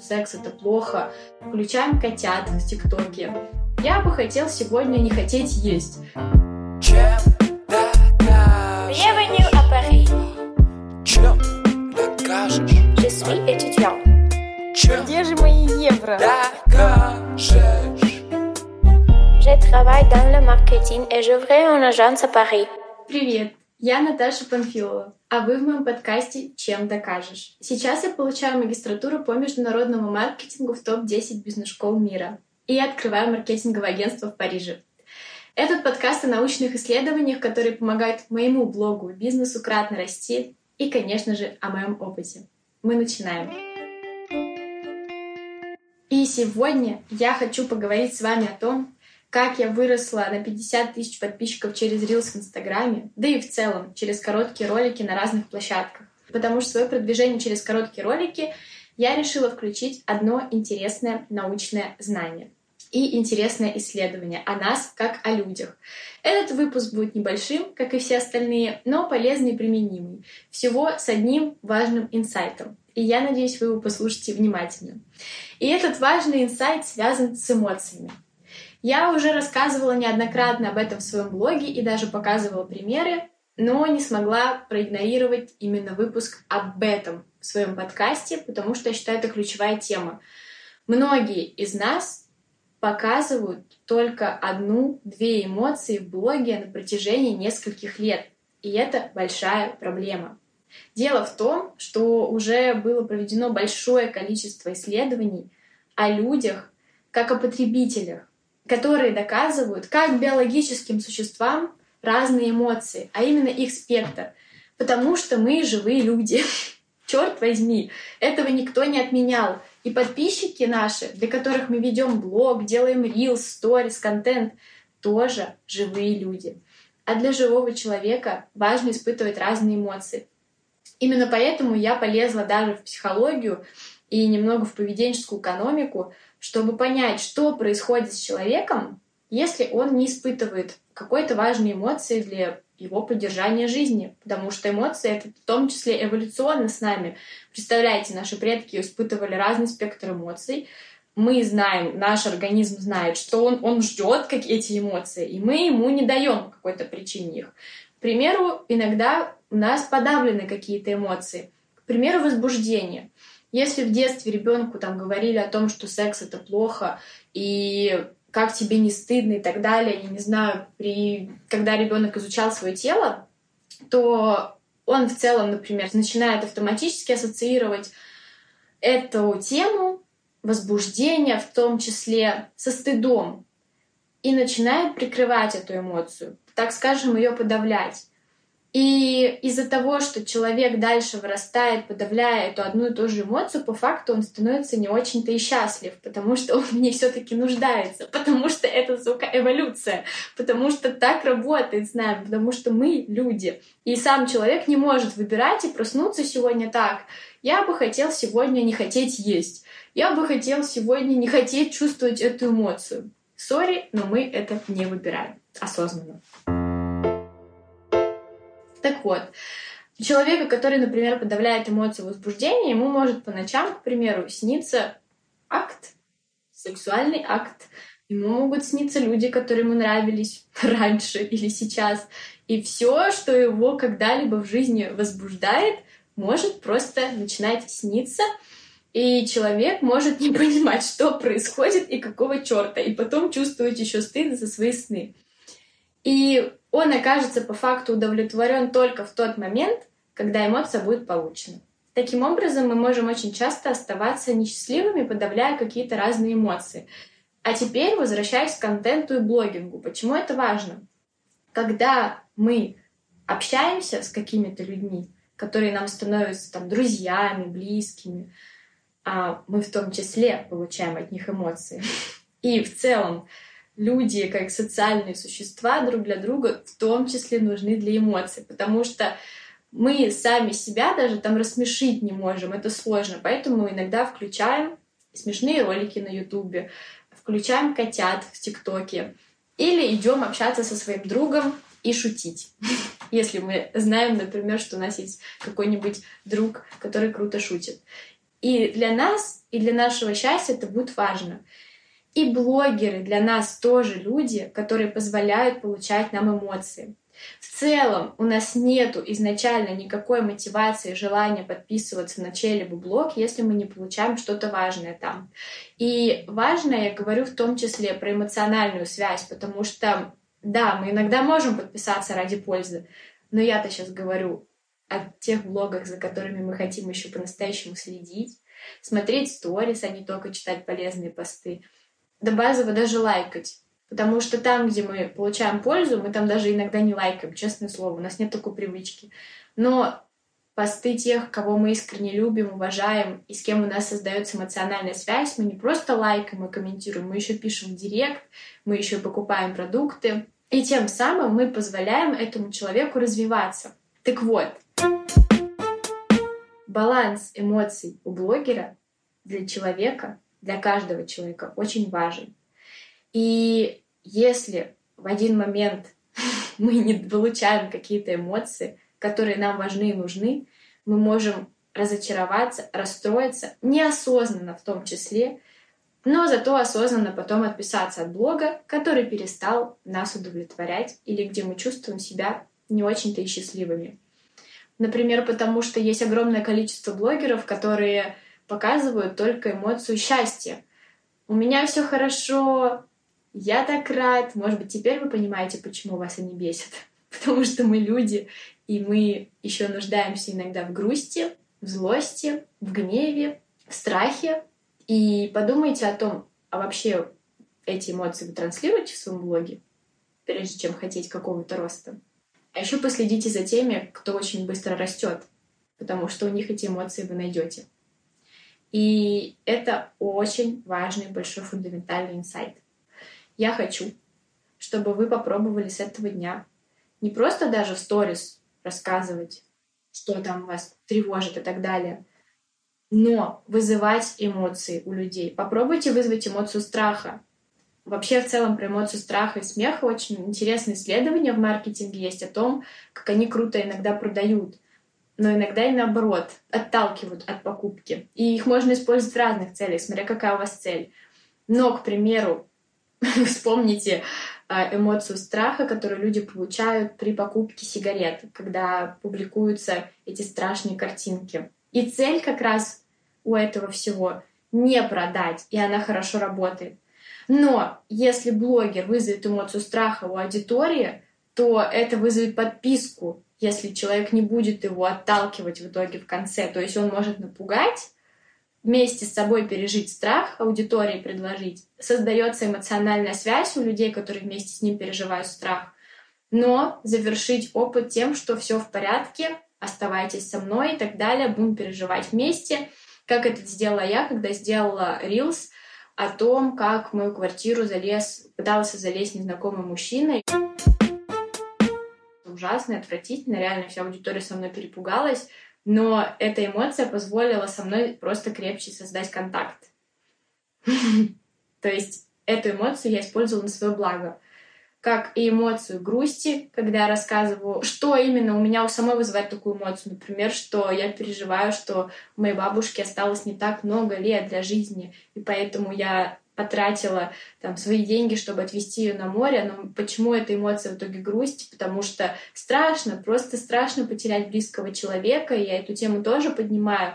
секс это плохо, включаем котят в ТикТоке. Я бы хотел сегодня не хотеть есть. Bienvenue à Paris. Чем докажешь? Je suis étudiant. Чем Где же мои евро? докажешь? Je travaille dans le marketing et agence à Paris. Привет, я Наташа Панфилова, а вы в моем подкасте «Чем докажешь?». Сейчас я получаю магистратуру по международному маркетингу в топ-10 бизнес-школ мира. И открываю маркетинговое агентство в Париже. Этот подкаст о научных исследованиях, которые помогают моему блогу и бизнесу кратно расти, и, конечно же, о моем опыте. Мы начинаем. И сегодня я хочу поговорить с вами о том, как я выросла на 50 тысяч подписчиков через Reels в Инстаграме, да и в целом через короткие ролики на разных площадках. Потому что свое продвижение через короткие ролики я решила включить одно интересное научное знание и интересное исследование о нас как о людях. Этот выпуск будет небольшим, как и все остальные, но полезный и применимый. Всего с одним важным инсайтом. И я надеюсь, вы его послушаете внимательно. И этот важный инсайт связан с эмоциями. Я уже рассказывала неоднократно об этом в своем блоге и даже показывала примеры, но не смогла проигнорировать именно выпуск об этом в своем подкасте, потому что я считаю, это ключевая тема. Многие из нас показывают только одну-две эмоции в блоге на протяжении нескольких лет. И это большая проблема. Дело в том, что уже было проведено большое количество исследований о людях, как о потребителях, которые доказывают, как биологическим существам разные эмоции, а именно их спектр. Потому что мы живые люди. Черт возьми, этого никто не отменял. И подписчики наши, для которых мы ведем блог, делаем рилс, сторис, контент, тоже живые люди. А для живого человека важно испытывать разные эмоции. Именно поэтому я полезла даже в психологию и немного в поведенческую экономику, чтобы понять, что происходит с человеком, если он не испытывает какой-то важной эмоции для его поддержания жизни, потому что эмоции — это в том числе эволюционно с нами. Представляете, наши предки испытывали разный спектр эмоций, мы знаем, наш организм знает, что он, он ждет как эти эмоции, и мы ему не даем какой-то причине их. К примеру, иногда у нас подавлены какие-то эмоции. К примеру, возбуждение. Если в детстве ребенку там говорили о том, что секс это плохо, и как тебе не стыдно и так далее, я не знаю, при... когда ребенок изучал свое тело, то он в целом, например, начинает автоматически ассоциировать эту тему возбуждения, в том числе со стыдом, и начинает прикрывать эту эмоцию, так скажем, ее подавлять. И из-за того, что человек дальше вырастает, подавляя эту одну и ту же эмоцию, по факту он становится не очень-то и счастлив, потому что он в ней все-таки нуждается, потому что это, сука, эволюция, потому что так работает с нами, потому что мы люди. И сам человек не может выбирать и проснуться сегодня так. Я бы хотел сегодня не хотеть есть. Я бы хотел сегодня не хотеть чувствовать эту эмоцию. Сори, но мы это не выбираем осознанно. Так вот, человека, который, например, подавляет эмоции возбуждения, ему может по ночам, к примеру, сниться акт, сексуальный акт. Ему могут сниться люди, которые ему нравились раньше или сейчас. И все, что его когда-либо в жизни возбуждает, может просто начинать сниться. И человек может не понимать, что происходит и какого черта, и потом чувствовать еще стыд за свои сны. И он окажется по факту удовлетворен только в тот момент, когда эмоция будет получена. Таким образом, мы можем очень часто оставаться несчастливыми, подавляя какие-то разные эмоции. А теперь возвращаясь к контенту и блогингу. Почему это важно? Когда мы общаемся с какими-то людьми, которые нам становятся там друзьями, близкими, а мы в том числе получаем от них эмоции. И в целом люди, как социальные существа, друг для друга в том числе нужны для эмоций, потому что мы сами себя даже там рассмешить не можем, это сложно, поэтому иногда включаем смешные ролики на Ютубе, включаем котят в ТикТоке или идем общаться со своим другом и шутить. Если мы знаем, например, что у нас есть какой-нибудь друг, который круто шутит. И для нас, и для нашего счастья это будет важно. И блогеры для нас тоже люди, которые позволяют получать нам эмоции. В целом у нас нету изначально никакой мотивации, желания подписываться на чей-либо блог, если мы не получаем что-то важное там. И важное я говорю в том числе про эмоциональную связь, потому что, да, мы иногда можем подписаться ради пользы, но я-то сейчас говорю о тех блогах, за которыми мы хотим еще по-настоящему следить, смотреть сторис, а не только читать полезные посты, до базово даже лайкать. Потому что там, где мы получаем пользу, мы там даже иногда не лайкаем, честное слово, у нас нет такой привычки. Но посты тех, кого мы искренне любим, уважаем и с кем у нас создается эмоциональная связь, мы не просто лайкаем и комментируем, мы еще пишем в директ, мы еще покупаем продукты. И тем самым мы позволяем этому человеку развиваться. Так вот, баланс эмоций у блогера для человека, для каждого человека очень важен. И если в один момент мы не получаем какие-то эмоции, которые нам важны и нужны, мы можем разочароваться, расстроиться, неосознанно в том числе, но зато осознанно потом отписаться от блога, который перестал нас удовлетворять или где мы чувствуем себя не очень-то и счастливыми. Например, потому что есть огромное количество блогеров, которые показывают только эмоцию счастья. У меня все хорошо, я так рад. Может быть, теперь вы понимаете, почему вас они бесят. Потому что мы люди, и мы еще нуждаемся иногда в грусти, в злости, в гневе, в страхе. И подумайте о том, а вообще эти эмоции вы транслируете в своем блоге, прежде чем хотеть какого-то роста. А еще последите за теми, кто очень быстро растет, потому что у них эти эмоции вы найдете. И это очень важный, большой, фундаментальный инсайт. Я хочу, чтобы вы попробовали с этого дня не просто даже в сторис рассказывать, что там вас тревожит и так далее, но вызывать эмоции у людей. Попробуйте вызвать эмоцию страха. Вообще, в целом, про эмоцию страха и смеха очень интересные исследования в маркетинге есть о том, как они круто иногда продают, но иногда и наоборот, отталкивают от покупки. И их можно использовать в разных целях, смотря какая у вас цель. Но, к примеру, Вспомните а, эмоцию страха, которую люди получают при покупке сигарет, когда публикуются эти страшные картинки. И цель как раз у этого всего не продать, и она хорошо работает. Но если блогер вызовет эмоцию страха у аудитории, то это вызовет подписку, если человек не будет его отталкивать в итоге в конце. То есть он может напугать, вместе с собой пережить страх, аудитории предложить, создается эмоциональная связь у людей, которые вместе с ним переживают страх, но завершить опыт тем, что все в порядке, оставайтесь со мной и так далее, будем переживать вместе, как это сделала я, когда сделала Reels о том, как в мою квартиру залез, пытался залезть незнакомый мужчина. Ужасно, отвратительно, реально вся аудитория со мной перепугалась, но эта эмоция позволила со мной просто крепче создать контакт. То есть эту эмоцию я использовала на свое благо. Как и эмоцию грусти, когда я рассказываю, что именно у меня у самой вызывает такую эмоцию. Например, что я переживаю, что моей бабушки осталось не так много лет для жизни, и поэтому я потратила там свои деньги, чтобы отвезти ее на море, но почему эта эмоция в итоге грусть? Потому что страшно, просто страшно потерять близкого человека, и я эту тему тоже поднимаю.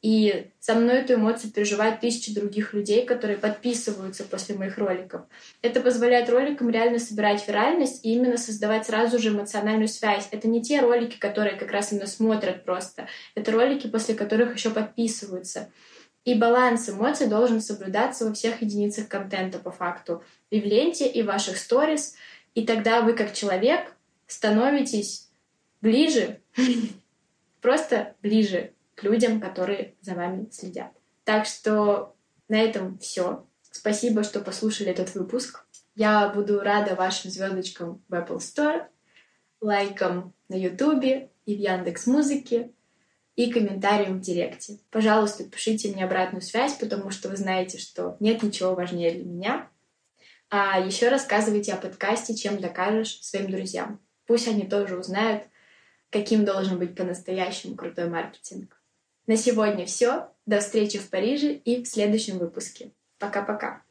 И со мной эту эмоцию переживают тысячи других людей, которые подписываются после моих роликов. Это позволяет роликам реально собирать виральность и именно создавать сразу же эмоциональную связь. Это не те ролики, которые как раз именно смотрят просто. Это ролики, после которых еще подписываются. И баланс эмоций должен соблюдаться во всех единицах контента по факту. И в ленте, и в ваших сторис. И тогда вы как человек становитесь ближе, просто ближе к людям, которые за вами следят. Так что на этом все. Спасибо, что послушали этот выпуск. Я буду рада вашим звездочкам в Apple Store, лайкам на YouTube и в Яндекс Музыке и комментариям в директе. Пожалуйста, пишите мне обратную связь, потому что вы знаете, что нет ничего важнее для меня. А еще рассказывайте о подкасте «Чем докажешь» своим друзьям. Пусть они тоже узнают, каким должен быть по-настоящему крутой маркетинг. На сегодня все. До встречи в Париже и в следующем выпуске. Пока-пока.